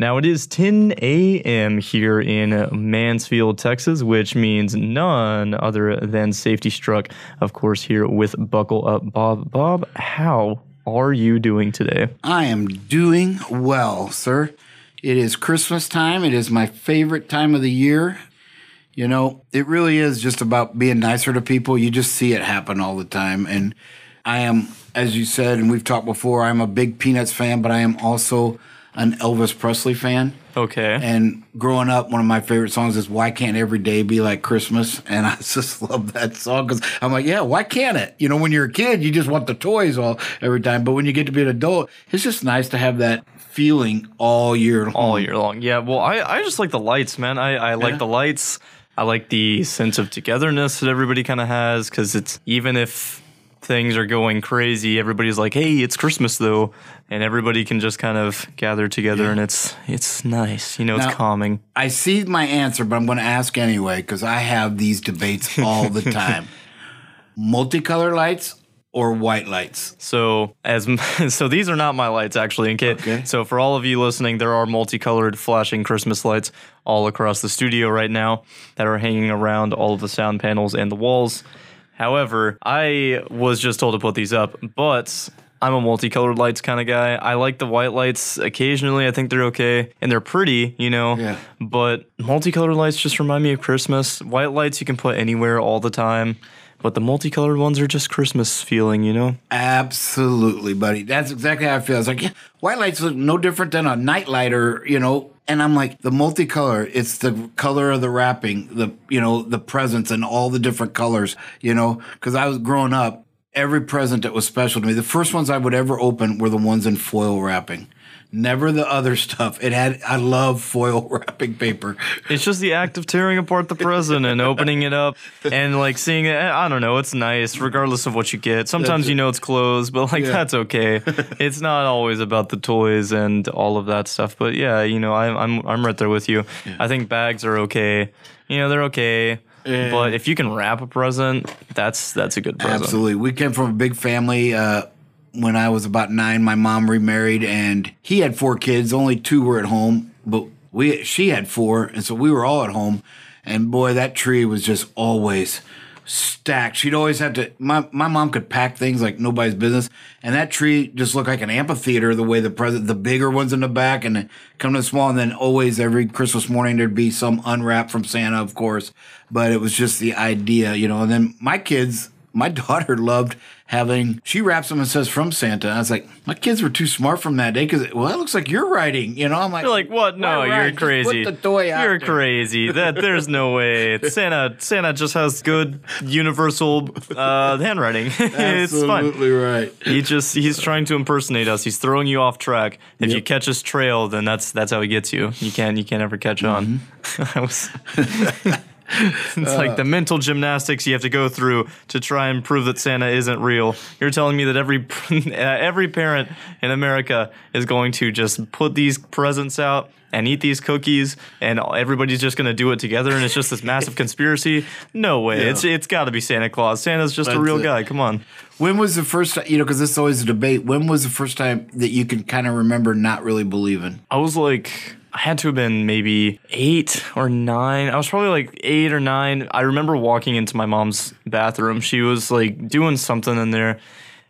Now it is 10 a.m. here in Mansfield, Texas, which means none other than Safety Struck, of course, here with Buckle Up Bob. Bob, how are you doing today? I am doing well, sir. It is Christmas time. It is my favorite time of the year. You know, it really is just about being nicer to people. You just see it happen all the time. And I am, as you said, and we've talked before, I'm a big Peanuts fan, but I am also an Elvis Presley fan. Okay. And growing up, one of my favorite songs is "Why Can't Every Day Be Like Christmas?" And I just love that song because I'm like, yeah, why can't it? You know, when you're a kid, you just want the toys all every time, but when you get to be an adult, it's just nice to have that feeling all year long. all year long. Yeah, well, I, I just like the lights, man. I, I like Yeah. the lights. I like the sense of togetherness that everybody kind of has because it's even if things are going crazy, everybody's like, "Hey, it's Christmas though," and everybody can just kind of gather together, and it's it's nice. You know, it's calming. I see my answer, but I'm going to ask anyway because I have these debates all the time. Multicolor lights or white lights? So as so these are not my lights actually. In case Okay. so for all of you listening, there are multicolored flashing Christmas lights all across the studio right now that are hanging around all of the sound panels and the walls. However, I was just told to put these up, but I'm a multicolored lights kind of guy. I like the white lights occasionally. I think they're okay and they're pretty, you know. Yeah. But multicolored lights just remind me of Christmas. White lights you can put anywhere all the time. But the multicolored ones are just Christmas feeling, you know? Absolutely, buddy. That's exactly how I feel. It's like, yeah, white lights look no different than a night lighter, you know. And I'm like, the multicolor, it's the color of the wrapping, the, you know, the presents and all the different colors, you know, because I was growing up, every present that was special to me, the first ones I would ever open were the ones in foil wrapping. Never the other stuff. It had, I love foil wrapping paper. It's just the act of tearing apart the present and opening it up and like seeing it. I don't know. It's nice, regardless of what you get. Sometimes you know it's closed, but like that's okay. It's not always about the toys and all of that stuff. But yeah, you know, I'm I'm I'm right there with you. I think bags are okay. You know, they're okay. But if you can wrap a present, that's that's a good present. Absolutely. We came from a big family. Uh, when I was about nine, my mom remarried, and he had four kids. Only two were at home, but we she had four, and so we were all at home. And boy, that tree was just always stacked. She'd always have to. My my mom could pack things like nobody's business, and that tree just looked like an amphitheater. The way the present, the bigger ones in the back, and come to the small, and then always every Christmas morning there'd be some unwrapped from Santa, of course. But it was just the idea, you know. And then my kids my daughter loved having she wraps them and says from Santa. I was like, my kids were too smart from that day because well, that looks like you're writing. You know, I'm like, You're like, what? No, you're? Just crazy. Put the toy out. You're there." crazy. That there's no way. Santa Santa just has good universal uh, handwriting. it's fine. Absolutely right. He just he's trying to impersonate us. He's throwing you off track. If you catch his trail, then that's that's how he gets you. You can't you can't ever catch on. Mm-hmm. I was It's like the mental gymnastics you have to go through to try and prove that Santa isn't real. You're telling me that every uh, every parent in America is going to just put these presents out and eat these cookies, and everybody's just going to do it together, and it's just this massive conspiracy? No way. Yeah. It's it's got to be Santa Claus. Santa's just a real it. guy. Come on. When was the first time? You know, because this is always a debate. When was the first time that you can kind of remember not really believing? I was like, I had to have been maybe eight or nine. I was probably like eight or nine. I remember walking into my mom's bathroom. She was like doing something in there.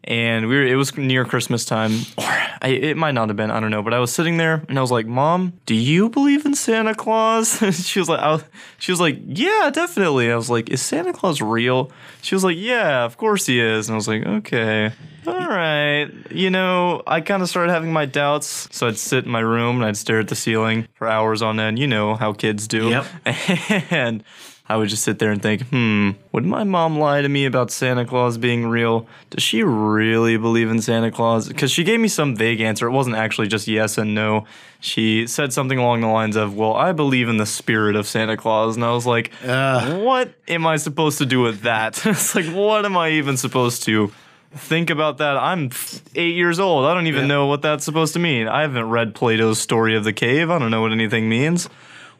And we were, it was near Christmas time, or I, it might not have been, I don't know. But I was sitting there and I was like, Mom, do you believe in Santa Claus? she was like, I was, she was like, Yeah, definitely. I was like, Is Santa Claus real? She was like, Yeah, of course he is. And I was like, Okay. All right. You know, I kind of started having my doubts. So I'd sit in my room and I'd stare at the ceiling for hours on end. You know how kids do. Yep. And I would just sit there and think, hmm, would my mom lie to me about Santa Claus being real? Does she really believe in Santa Claus? Because she gave me some vague answer. It wasn't actually just yes and no. She said something along the lines of, well, I believe in the spirit of Santa Claus. And I was like, what am I supposed to do with that? it's like, what am I even supposed to think about that? I'm eight years old. I don't even know what that's supposed to mean. I haven't read Plato's story of the cave. I don't know what anything means.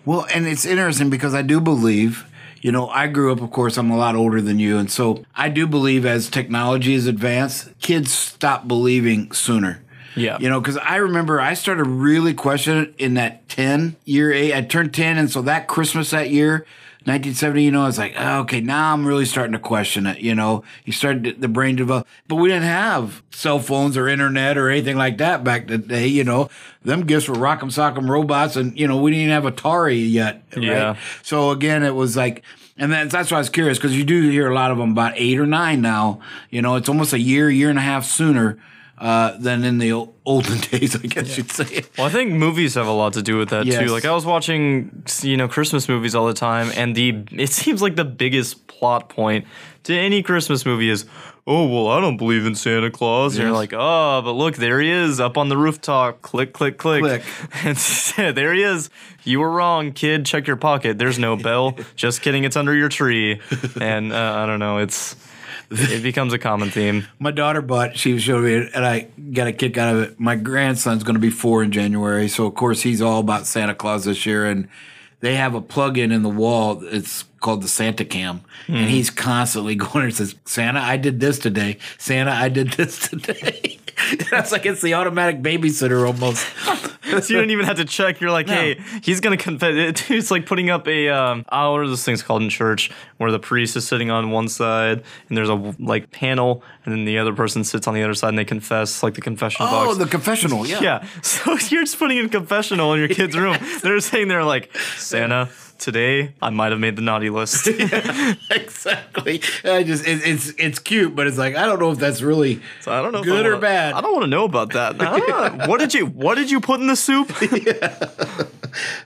Well, and it's interesting because I do believe, you know, I grew up, of course, I'm a lot older than you. And so I do believe as technology is advanced, kids stop believing sooner. Yeah. You know, because I remember I started really questioning in that 10 year eight. I turned 10. And so that Christmas that year, 1970, you know, I was like, oh, okay, now I'm really starting to question it. You know, you started the brain develop, but we didn't have cell phones or internet or anything like that back in the day. You know, them gifts were Rock'em Sock'em robots, and you know, we didn't even have Atari yet. Right? Yeah. So again, it was like, and that's that's why I was curious because you do hear a lot of them about eight or nine now. You know, it's almost a year, year and a half sooner. Uh, than in the ol- olden days, I guess you'd say. Well, I think movies have a lot to do with that Yes. too. Like I was watching, you know, Christmas movies all the time, and the it seems like the biggest plot point to any Christmas movie is, oh well, I don't believe in Santa Claus. And you're like, oh, but look, there he is up on the rooftop. Click, click, click. Click. And there he is. You were wrong, kid. Check your pocket. There's no bell. Just kidding. It's under your tree. And uh, I don't know. It's it becomes a common theme. My daughter bought, she showed me it, and I got a kick out of it. My grandson's going to be four in January. So, of course, he's all about Santa Claus this year. And they have a plug in in the wall. It's called the Santa Cam. And he's constantly going and says, Santa, I did this today. Santa, I did this today. That's like it's the automatic babysitter almost. so you don't even have to check. You're like, No. hey, he's gonna confess. It's like putting up a um, oh, what are those things called in church, where the priest is sitting on one side and there's a like panel, and then the other person sits on the other side and they confess, like the confession Oh, box. Oh, the confessional. Yeah. yeah. So you're just putting in a confessional in your kid's room. They're saying they're like, Santa, today I might have made the naughty list. exactly. I just it, it's it's cute, but it's like I don't know if that's really So I don't know good or wanna- bad. I don't want to know about that. What did you What did you put in the soup?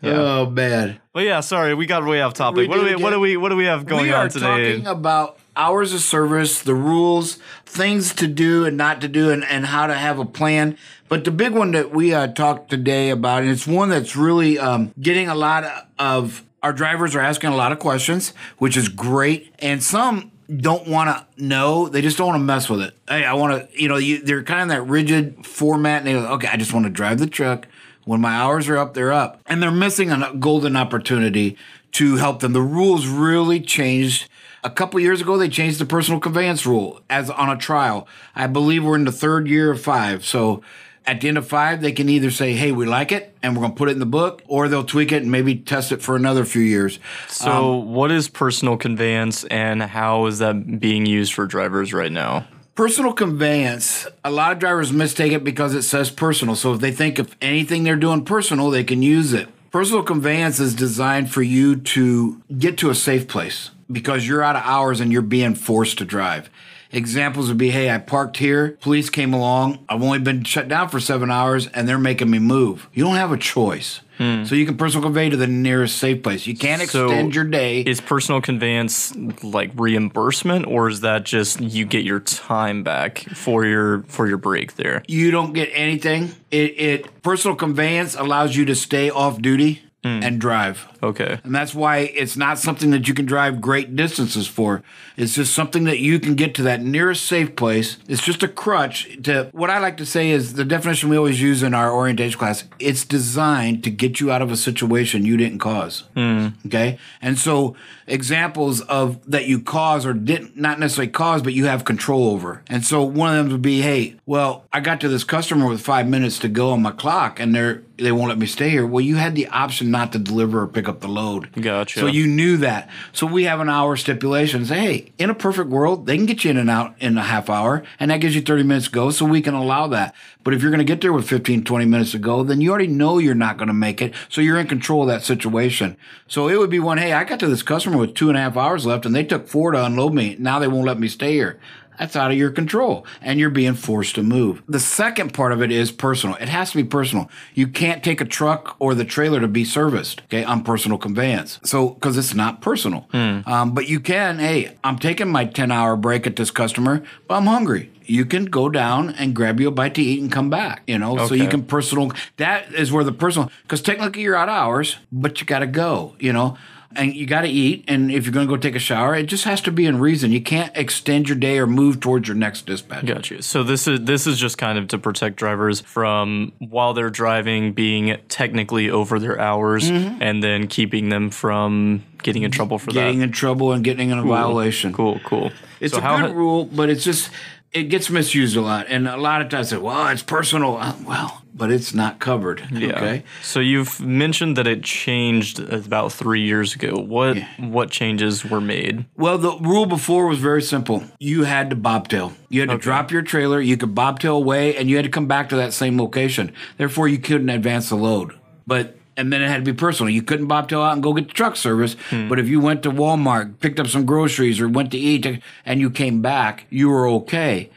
Oh man. Well, yeah. Sorry, we got way off topic. We what do we What do we What do we have going we on today? We are talking about hours of service, the rules, things to do and not to do, and, and how to have a plan. But the big one that we uh, talked today about, and it's one that's really um, getting a lot of our drivers are asking a lot of questions, which is great, and some don't want to know. They just don't want to mess with it. Hey, I want to, you know, you, they're kind of that rigid format, and they go, okay, I just want to drive the truck. When my hours are up, they're up. And they're missing a golden opportunity to help them. The rules really changed. A couple years ago, they changed the personal conveyance rule as on a trial. I believe we're in the third year of five. So at the end of five, they can either say, hey, we like it and we're going to put it in the book, or they'll tweak it and maybe test it for another few years. So, um, what is personal conveyance and how is that being used for drivers right now? Personal conveyance, a lot of drivers mistake it because it says personal. So if they think of anything they're doing personal, they can use it. Personal conveyance is designed for you to get to a safe place because you're out of hours and you're being forced to drive. Examples would be, hey, I parked here, police came along, I've only been shut down for seven hours and they're making me move. You don't have a choice. Hmm. So you can personal convey to the nearest safe place. You can't So extend your day. Is personal conveyance like reimbursement or is that just you get your time back for your for your break there? you don't get anything. It, it personal conveyance allows you to stay off duty hmm. and drive. Okay. And that's why it's not something that you can drive great distances for. It's just something that you can get to that nearest safe place. It's just a crutch to what I like to say is the definition we always use in our orientation class. It's designed to get you out of a situation you didn't cause. Hmm. Okay? And so examples of that you cause or didn't not necessarily cause, but you have control over. And so one of them would be, hey, well, I got to this customer with five minutes to go on my clock and they're they won't let me stay here. Well, you had the option not to deliver or pick up the load. Gotcha. So you knew that. So we have an hour stipulation. Say, hey, in a perfect world, they can get you in and out in a half hour, and that gives you 30 minutes to go, so we can allow that. But if you're going to get there with 15, 20 minutes to go, then you already know you're not going to make it, so you're in control of that situation. So it would be one, hey, I got to this customer with two and a half hours left, and they took four to unload me. Now they won't let me stay here. That's out of your control and you're being forced to move. The second part of it is personal. It has to be personal. You can't take a truck or the trailer to be serviced, okay, on personal conveyance. So, because it's not personal. Um, but you can, hey, I'm taking my 10 hour break at this customer, but I'm hungry. You can go down and grab you a bite to eat and come back, you know, so you can personal. That is where the personal, because technically you're out of hours, but you got to go, you know and you got to eat. And if you're going to go take a shower, it just has to be in reason. You can't extend your day or move towards your next dispatch. Got you. So this is this is just kind of to protect drivers from while they're driving being technically over their hours mm-hmm. and then keeping them from getting in trouble for Getting that. in trouble and getting in a violation. Cool, cool. It's so a good rule, but it's just it gets misused a lot, and a lot of times say, "Well, it's personal." Uh, well, but it's not covered. Yeah. Okay. So you've mentioned that it changed about three years ago. What what changes were made? Well, the rule before was very simple. You had to bobtail. You had to drop your trailer. You could bobtail away, and you had to come back to that same location. Therefore, you couldn't advance the load. But and then it had to be personal. You couldn't bobtail out and go get the truck service. Hmm. But if you went to Walmart, picked up some groceries, or went to eat, and you came back, you were okay.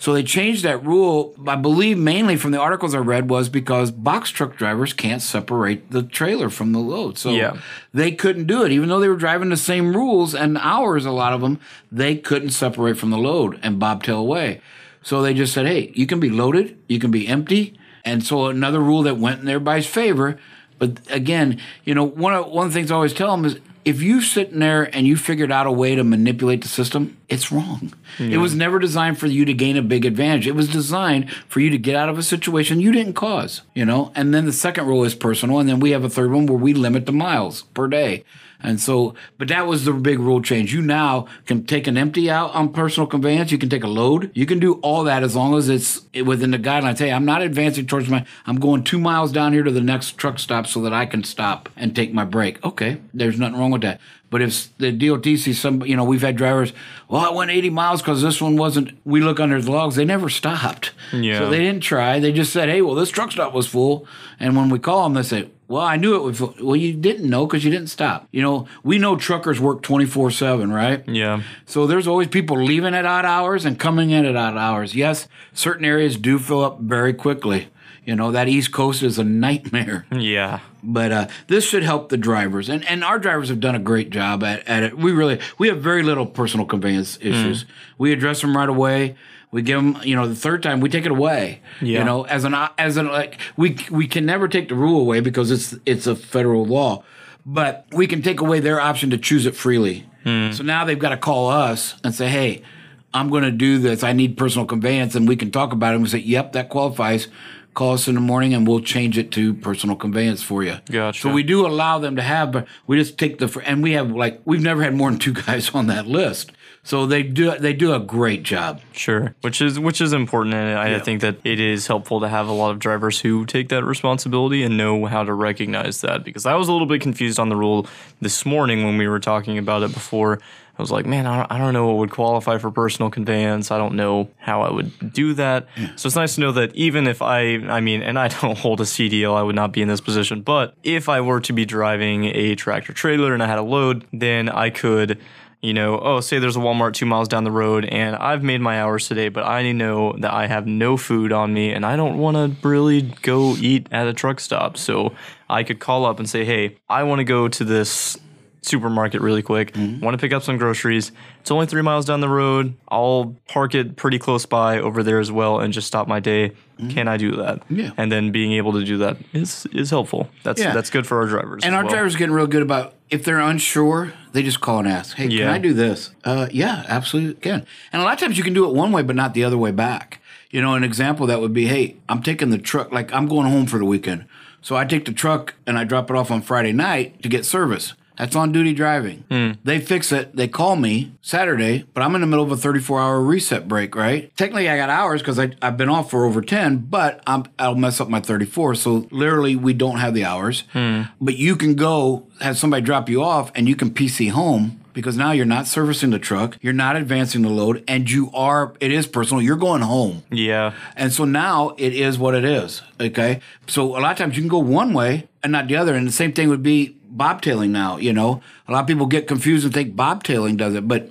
So they changed that rule, I believe mainly from the articles I read, was because box truck drivers can't separate the trailer from the load. So Yeah. they couldn't do it. Even though they were driving the same rules and hours, a lot of them, they couldn't separate from the load and bobtail away. So they just said, hey, you can be loaded, you can be empty. And so another rule that went in everybody's favor. But again, you know, one of, one of the things I always tell them is if you sitting there and you figured out a way to manipulate the system, it's wrong. It was never designed for you to gain a big advantage. It was designed for you to get out of a situation you didn't cause, you know? And then the second rule is personal. And then we have a third one where we limit the miles per day. And so, but that was the big rule change. You now can take an empty out on personal conveyance. You can take a load. You can do all that as long as it's within the guidelines. Hey, I'm not advancing towards my, I'm going two miles down here to the next truck stop so that I can stop and take my break. Okay, there's nothing wrong with that. But if the DOT sees some, you know, we've had drivers, well, I went 80 miles because this one wasn't, we look under the logs, they never stopped. Yeah. So they didn't try. They just said, hey, well, this truck stop was full. And when we call them, they say, well, I knew it was full. Well, you didn't know because you didn't stop. You know, we know truckers work 24 7, right? Yeah. So there's always people leaving at odd hours and coming in at odd hours. Yes, certain areas do fill up very quickly. You know, that East Coast is a nightmare. Yeah. But uh, this should help the drivers, and and our drivers have done a great job at, at it. We really we have very little personal conveyance issues. We address them right away. We give them, you know, the third time we take it away. Yeah. You know, as an as an like we we can never take the rule away because it's it's a federal law, but we can take away their option to choose it freely. So now they've got to call us and say, hey. I'm going to do this. I need personal conveyance, and we can talk about it. And we say, "Yep, that qualifies." Call us in the morning, and we'll change it to personal conveyance for you. Gotcha. So we do allow them to have, but we just take the and we have like we've never had more than two guys on that list. So they do they do a great job. Sure, which is which is important, and I Yeah. think that it is helpful to have a lot of drivers who take that responsibility and know how to recognize that. Because I was a little bit confused on the rule this morning when we were talking about it before. I was like, man, I don't, know what would qualify for personal conveyance. I don't know how I would do that. So it's nice to know that even if I, I mean, and I don't hold a CDL, I would not be in this position. But if I were to be driving a tractor trailer and I had a load, then I could you know, oh, say there's a Walmart two miles down the road and I've made my hours today, but I know that I have no food on me and I don't want to really go eat at a truck stop. So I could call up and say, hey, I want to go to this supermarket really quick, want to pick up some groceries. It's only three miles down the road. I'll park it pretty close by over there as well and just stop my day. Can I do that? Yeah. And then being able to do that is is helpful. That's Yeah. that's good for our drivers. And our well. drivers are getting real good about if they're unsure, they just call and ask, "Hey, can I do this?" Uh, yeah, absolutely can. And a lot of times you can do it one way, but not the other way back. You know, an example that would be, "Hey, I'm taking the truck. Like I'm going home for the weekend, so I take the truck and I drop it off on Friday night to get service." That's on duty driving. Hmm. They fix it. They call me Saturday, but I'm in the middle of a 34 hour reset break, right? Technically, I got hours because I've been off for over 10, but I'm, I'll mess up my 34. So literally, we don't have the hours. Hmm. But you can go have somebody drop you off and you can PC home because now you're not servicing the truck, you're not advancing the load, and you are, it is personal. You're going home. Yeah. And so now it is what it is. Okay. So a lot of times you can go one way and not the other. And the same thing would be bobtailing now. You know, a lot of people get confused and think bobtailing does it. But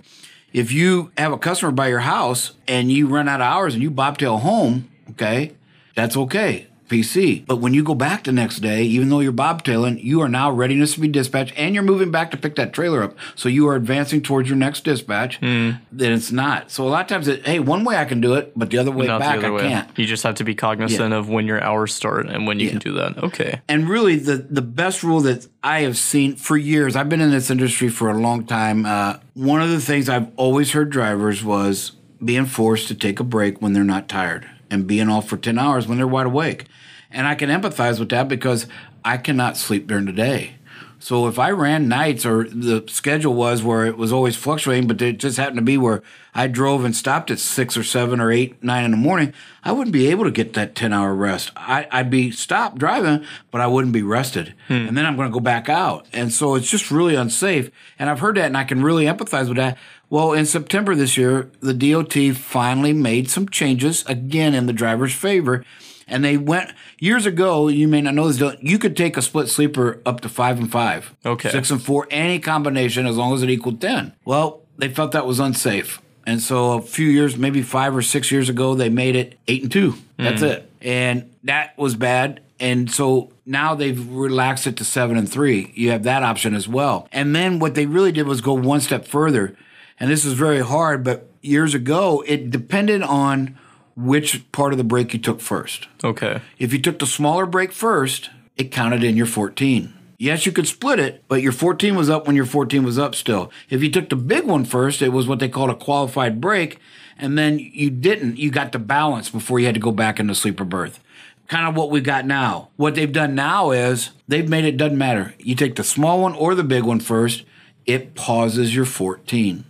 if you have a customer by your house and you run out of hours and you bobtail home, okay, that's okay. PC. But when you go back the next day, even though you're bobtailing, you are now readiness to be dispatched and you're moving back to pick that trailer up. So you are advancing towards your next dispatch. Then it's not. So a lot of times, it, hey, one way I can do it, but the other way Not back the other I way. can't. You just have to be cognizant of when your hours start and when you can do that. Okay. And really, the the best rule that I have seen for years, I've been in this industry for a long time. Uh, one of the things I've always heard drivers was being forced to take a break when they're not tired and being off for 10 hours when they're wide awake. And I can empathize with that because I cannot sleep during the day. So if I ran nights or the schedule was where it was always fluctuating, but it just happened to be where I drove and stopped at six or seven or eight, nine in the morning, I wouldn't be able to get that 10 hour rest. I, I'd be stopped driving, but I wouldn't be rested. Hmm. And then I'm going to go back out. And so it's just really unsafe. And I've heard that and I can really empathize with that. Well, in September this year, the DOT finally made some changes again in the driver's favor. And they went years ago. You may not know this. You could take a split sleeper up to five and five, Okay. six and four, any combination as long as it equaled ten. Well, they felt that was unsafe, and so a few years, maybe five or six years ago, they made it eight and two. That's hmm. it, and that was bad. And so now they've relaxed it to seven and three. You have that option as well. And then what they really did was go one step further. And this is very hard, but years ago, it depended on which part of the break you took first. Okay. If you took the smaller break first, it counted in your 14. Yes, you could split it, but your 14 was up when your 14 was up still. If you took the big one first, it was what they called a qualified break, and then you didn't. You got the balance before you had to go back into sleeper berth. Kind of what we got now. What they've done now is they've made it doesn't matter. You take the small one or the big one first, it pauses your 14.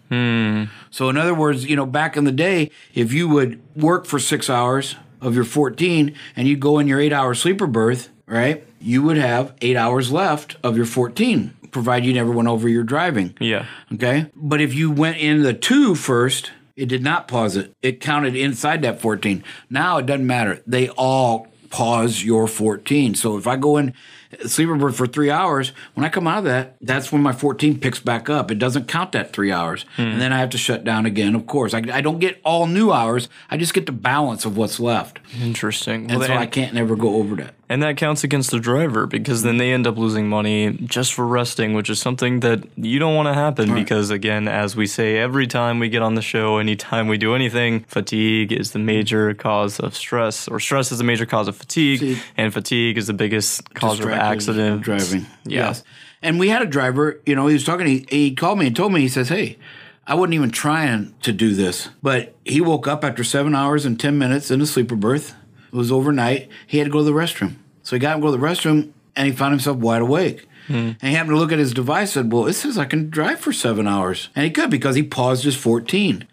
So in other words, you know, back in the day, if you would work for six hours of your 14 and you go in your eight hour sleeper berth, right? You would have eight hours left of your 14, provided you never went over your driving. Yeah. Okay. But if you went in the two first, it did not pause it. It counted inside that 14. Now it doesn't matter. They all pause your 14. So if I go in sleeper berth for three hours, when I come out of that, that's when my 14 picks back up. It doesn't count that three hours. Hmm. And then I have to shut down again, of course. I, I don't get all new hours. I just get the balance of what's left. Interesting. And Well, so I can't never go over that. And that counts against the driver because then they end up losing money just for resting, which is something that you don't want to happen because, again, as we say every time we get on the show, anytime we do anything, fatigue is the major cause of stress, or stress is the major cause of fatigue, Fatigue. and fatigue is the biggest cause of accident. driving. Yeah. Yes. And we had a driver, you know, he was talking, he, he called me and told me, he says, Hey, I wasn't even trying to do this, but he woke up after seven hours and 10 minutes in a sleeper berth. Was overnight. He had to go to the restroom. So he got him to go to the restroom and he found himself wide awake. And he happened to look at his device and said, Well, it says I can drive for seven hours. And he could because he paused his 14.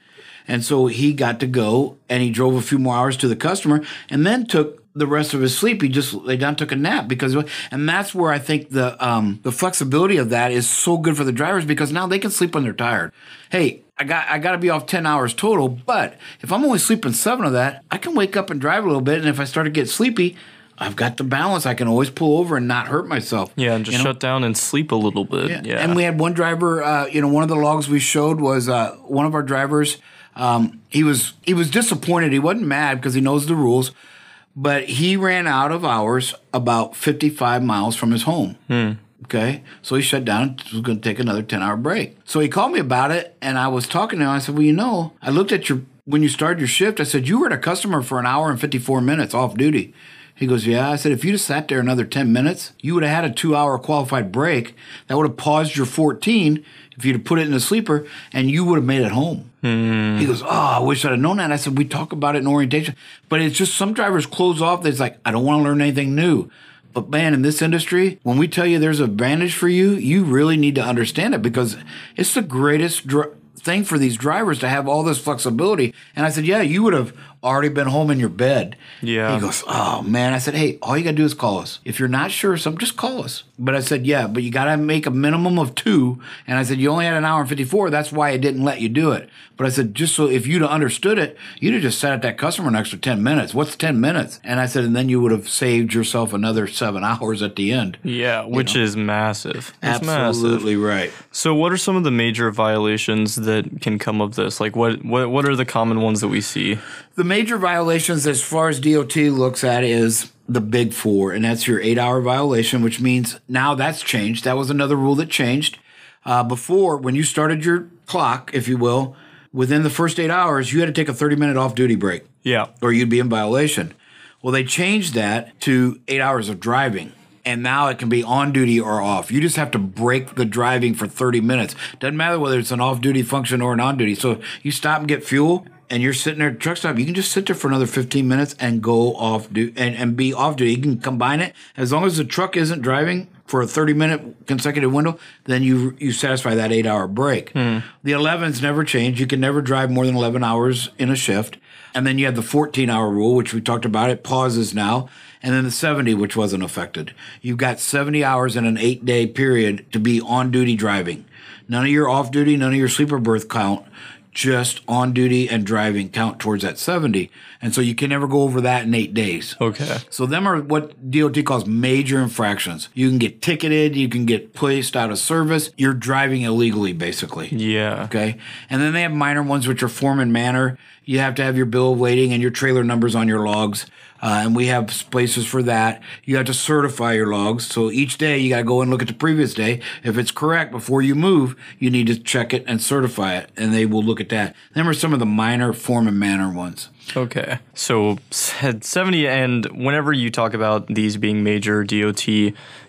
And so he got to go and he drove a few more hours to the customer and then took the rest of his sleep. He just lay down, took a nap because, and that's where I think the um, the flexibility of that is so good for the drivers because now they can sleep when they're tired. Hey, I got I got to be off ten hours total, but if I'm only sleeping seven of that, I can wake up and drive a little bit, and if I start to get sleepy. I've got the balance. I can always pull over and not hurt myself. Yeah, and just You know? shut down and sleep a little bit. Yeah. And we had one driver. Uh, you know, one of the logs we showed was uh, one of our drivers. Um, he was he was disappointed. He wasn't mad because he knows the rules, but he ran out of hours about fifty five miles from his home. Okay, so he shut down. and Was going to take another ten hour break. So he called me about it, and I was talking to him. I said, "Well, you know, I looked at your when you started your shift. I said you were at a customer for an hour and fifty four minutes off duty." He goes, Yeah. I said, if you just sat there another 10 minutes, you would have had a two hour qualified break. That would have paused your 14 if you'd have put it in a sleeper and you would have made it home. Hmm. He goes, Oh, I wish I'd have known that. I said, We talk about it in orientation. But it's just some drivers close off. It's like, I don't want to learn anything new. But man, in this industry, when we tell you there's an advantage for you, you really need to understand it because it's the greatest dr- thing for these drivers to have all this flexibility. And I said, Yeah, you would have already been home in your bed. Yeah. He goes, Oh man. I said, Hey, all you gotta do is call us. If you're not sure of something, just call us. But I said, Yeah, but you gotta make a minimum of two. And I said, You only had an hour and 54. That's why I didn't let you do it. But I said, just so if you'd have understood it, you'd have just sat at that customer an extra 10 minutes. What's 10 minutes? And I said, and then you would have saved yourself another seven hours at the end. yeah, which is massive. It's massive. Absolutely right. So, what are some of the major violations that can come of this? Like, what what what are the common ones that we see? The major violations, as far as DOT looks at, is the big four, and that's your eight hour violation, which means now that's changed. That was another rule that changed. Uh, before, when you started your clock, if you will, within the first eight hours, you had to take a 30 minute off duty break Yeah. or you'd be in violation. Well, they changed that to eight hours of driving. And now it can be on duty or off. You just have to break the driving for 30 minutes. Doesn't matter whether it's an off duty function or an on duty. So you stop and get fuel and you're sitting there at truck stop, you can just sit there for another 15 minutes and go off duty and, and be off duty. You can combine it. As long as the truck isn't driving for a 30 minute consecutive window, then you you satisfy that eight hour break. Hmm. The 11s never change. You can never drive more than 11 hours in a shift. And then you have the 14 hour rule, which we talked about. It pauses now. And then the 70, which wasn't affected. You've got 70 hours in an eight day period to be on duty driving. None of your off duty, none of your sleeper berth count just on duty and driving count towards that 70. And so you can never go over that in eight days. Okay. So them are what DOT calls major infractions. You can get ticketed, you can get placed out of service. You're driving illegally, basically. Yeah. Okay. And then they have minor ones, which are form and manner. You have to have your bill of lading and your trailer numbers on your logs. Uh, and we have places for that. You have to certify your logs. So each day you got to go and look at the previous day. If it's correct before you move, you need to check it and certify it. And they will look at that. Them are some of the minor form and manner ones. Okay. So said 70 and whenever you talk about these being major DOT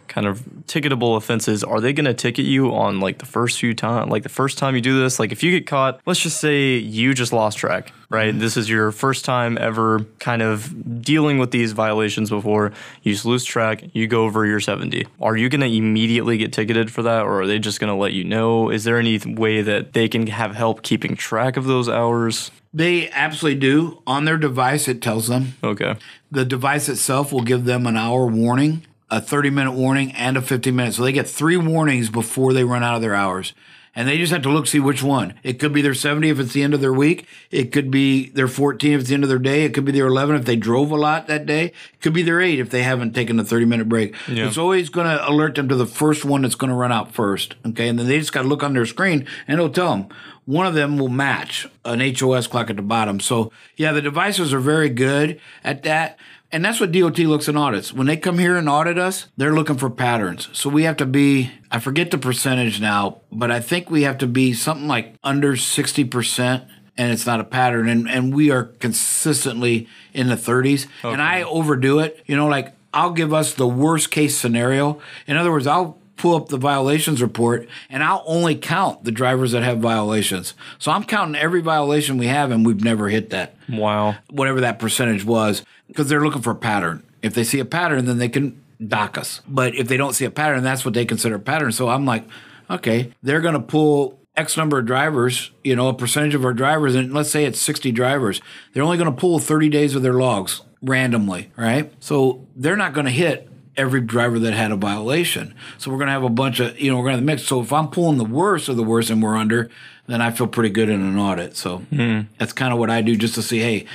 kind of ticketable offenses, are they going to ticket you on like the first few time like the first time you do this? Like if you get caught, let's just say you just lost track, right? Mm-hmm. This is your first time ever kind of dealing with these violations before. You just lose track, you go over your 70. Are you going to immediately get ticketed for that or are they just going to let you know? Is there any way that they can have help keeping track of those hours? They absolutely do. On their device, it tells them. Okay. The device itself will give them an hour warning, a 30 minute warning, and a 15 minute. So they get three warnings before they run out of their hours. And they just have to look, see which one. It could be their 70 if it's the end of their week. It could be their 14 if it's the end of their day. It could be their 11 if they drove a lot that day. It could be their 8 if they haven't taken a 30 minute break. Yeah. It's always going to alert them to the first one that's going to run out first. Okay. And then they just got to look on their screen and it'll tell them. One of them will match an HOS clock at the bottom. So, yeah, the devices are very good at that. And that's what DOT looks in audits. When they come here and audit us, they're looking for patterns. So we have to be, I forget the percentage now, but I think we have to be something like under 60% and it's not a pattern. And, and we are consistently in the 30s. And I overdo it. You know, like I'll give us the worst case scenario. In other words, I'll pull up the violations report and I'll only count the drivers that have violations. So I'm counting every violation we have and we've never hit that Wow. whatever that percentage was, because they're looking for a pattern. If they see a pattern, then they can dock us. But if they don't see a pattern, that's what they consider a pattern. So I'm like, okay, they're going to pull X number of drivers, you know, a percentage of our drivers, and let's say it's 60 drivers. They're only going to pull 30 days of their logs randomly, right? So they're not going to hit every driver that had a violation. So we're going to have a bunch of, you know, we're going to the mix. So if I'm pulling the worst of the worst and we're under, then I feel pretty good in an audit. So hmm. that's kind of what I do just to see, hey,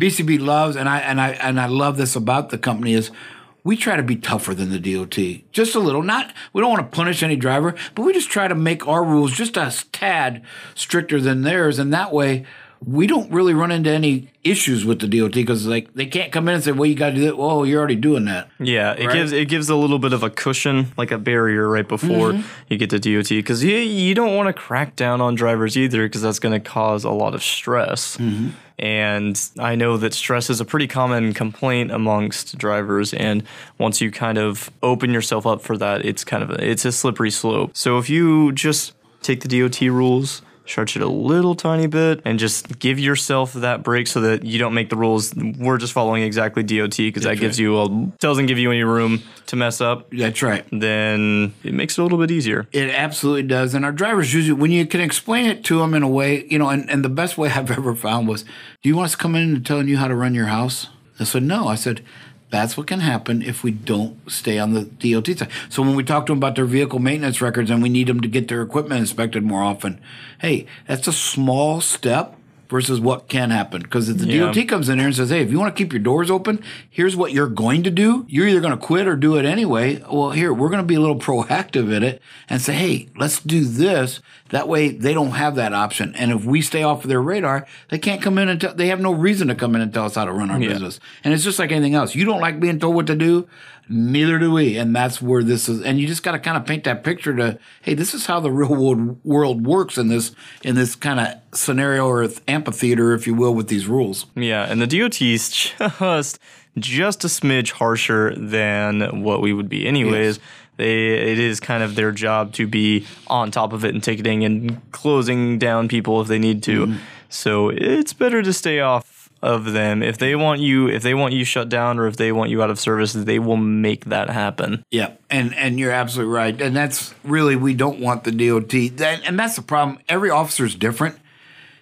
BCB loves, and I and I and I love this about the company is we try to be tougher than the DOT, just a little. Not we don't want to punish any driver, but we just try to make our rules just a tad stricter than theirs, and that way we don't really run into any issues with the DOT because like they can't come in and say, "Well, you got to do that." Well, you're already doing that. Yeah, it Right? gives it gives a little bit of a cushion, like a barrier right before Mm-hmm. you get to DOT, because you you don't want to crack down on drivers either, because that's going to cause a lot of stress. Mm-hmm. And I know that stress is a pretty common complaint amongst drivers, and once you kind of open yourself up for that, it's kind of a, it's a slippery slope. So if you just take the DOT rules. Stretch it a little tiny bit and just give yourself that break so that you don't make the rules. We're just following exactly DOT because that That's gives you a doesn't give you any room to mess up, That's right. then it makes it a little bit easier. It absolutely does. And our drivers usually, when you can explain it to them in a way, you know, and, and the best way I've ever found was, do you want us to come in and telling you how to run your house? I said, no. I said, that's what can happen if we don't stay on the DOT side. So when we talk to them about their vehicle maintenance records and we need them to get their equipment inspected more often, hey, that's a small step versus what can happen. Because if the Yeah. DOT comes in here and says, hey, if you want to keep your doors open, here's what you're going to do. You're either going to quit or do it anyway. Well, here, we're going to be a little proactive in it and say, hey, let's do this. That way they don't have that option. And if we stay off of their radar, they can't come in and tell, they have no reason to come in and tell us how to run our business. And it's just like anything else. You don't like being told what to do. Neither do we. And that's where this is. And you just got to kind of paint that picture to, hey, this is how the real world, world works in this, in this kind of scenario or amphitheater, if you will, with these rules. Yeah, and the DOT is just just a smidge harsher than what we would be anyways. They it is kind of their job to be on top of it and ticketing and closing down people if they need to. Mm-hmm. So it's better to stay off of them. If they want you, if they want you shut down, or if they want you out of service, they will make that happen. Yeah, and and you're absolutely right, and that's really we don't want the DOT, that, and that's the problem. Every officer is different.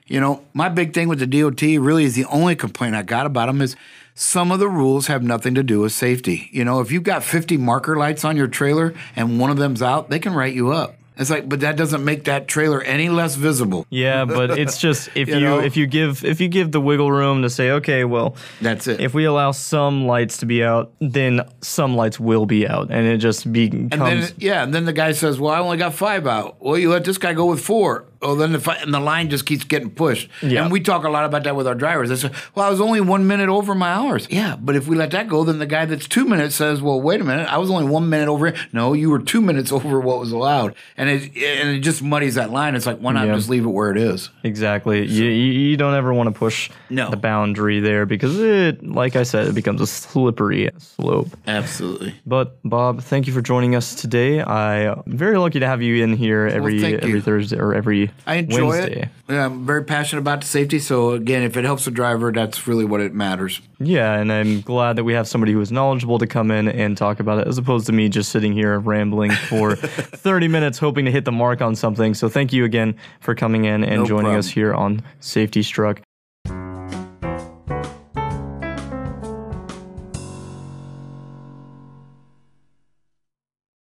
You know, my big thing with the DOT really is the only complaint I got about them is some of the rules have nothing to do with safety. You know, if you've got 50 marker lights on your trailer and one of them's out, they can write you up. It's like, but that doesn't make that trailer any less visible. Yeah, but it's just if You you, know? if you give if you give the wiggle room to say, okay, well, That's it. if we allow some lights to be out, then some lights will be out, and it just becomes And then, yeah, and then the guy says, "Well, I only got five out." Well, you let this guy go with four. Oh, then the and the line just keeps getting pushed. Yeah. And we talk a lot about that with our drivers. They say, "Well, I was only one minute over my hours." Yeah, but if we let that go, then the guy that's two minutes says, "Well, wait a minute, I was only one minute over." No, you were two minutes over what was allowed, and it and it just muddies that line. It's like, why not Yeah. just leave it where it is? Exactly. You, you you don't ever want to push No. the boundary there because it, like I said, it becomes a slippery slope. Absolutely. But Bob, thank you for joining us today. I'm very lucky to have you in here every you. every Thursday or every I enjoy Wednesday. it. Yeah, I'm very passionate about the safety. So again, if it helps the driver, that's really what it matters. Yeah, and I'm glad that we have somebody who is knowledgeable to come in and talk about it, as opposed to me just sitting here rambling for 30 minutes hoping to hit the mark on something. So thank you again for coming in and No joining problem. us here on Safety Struck.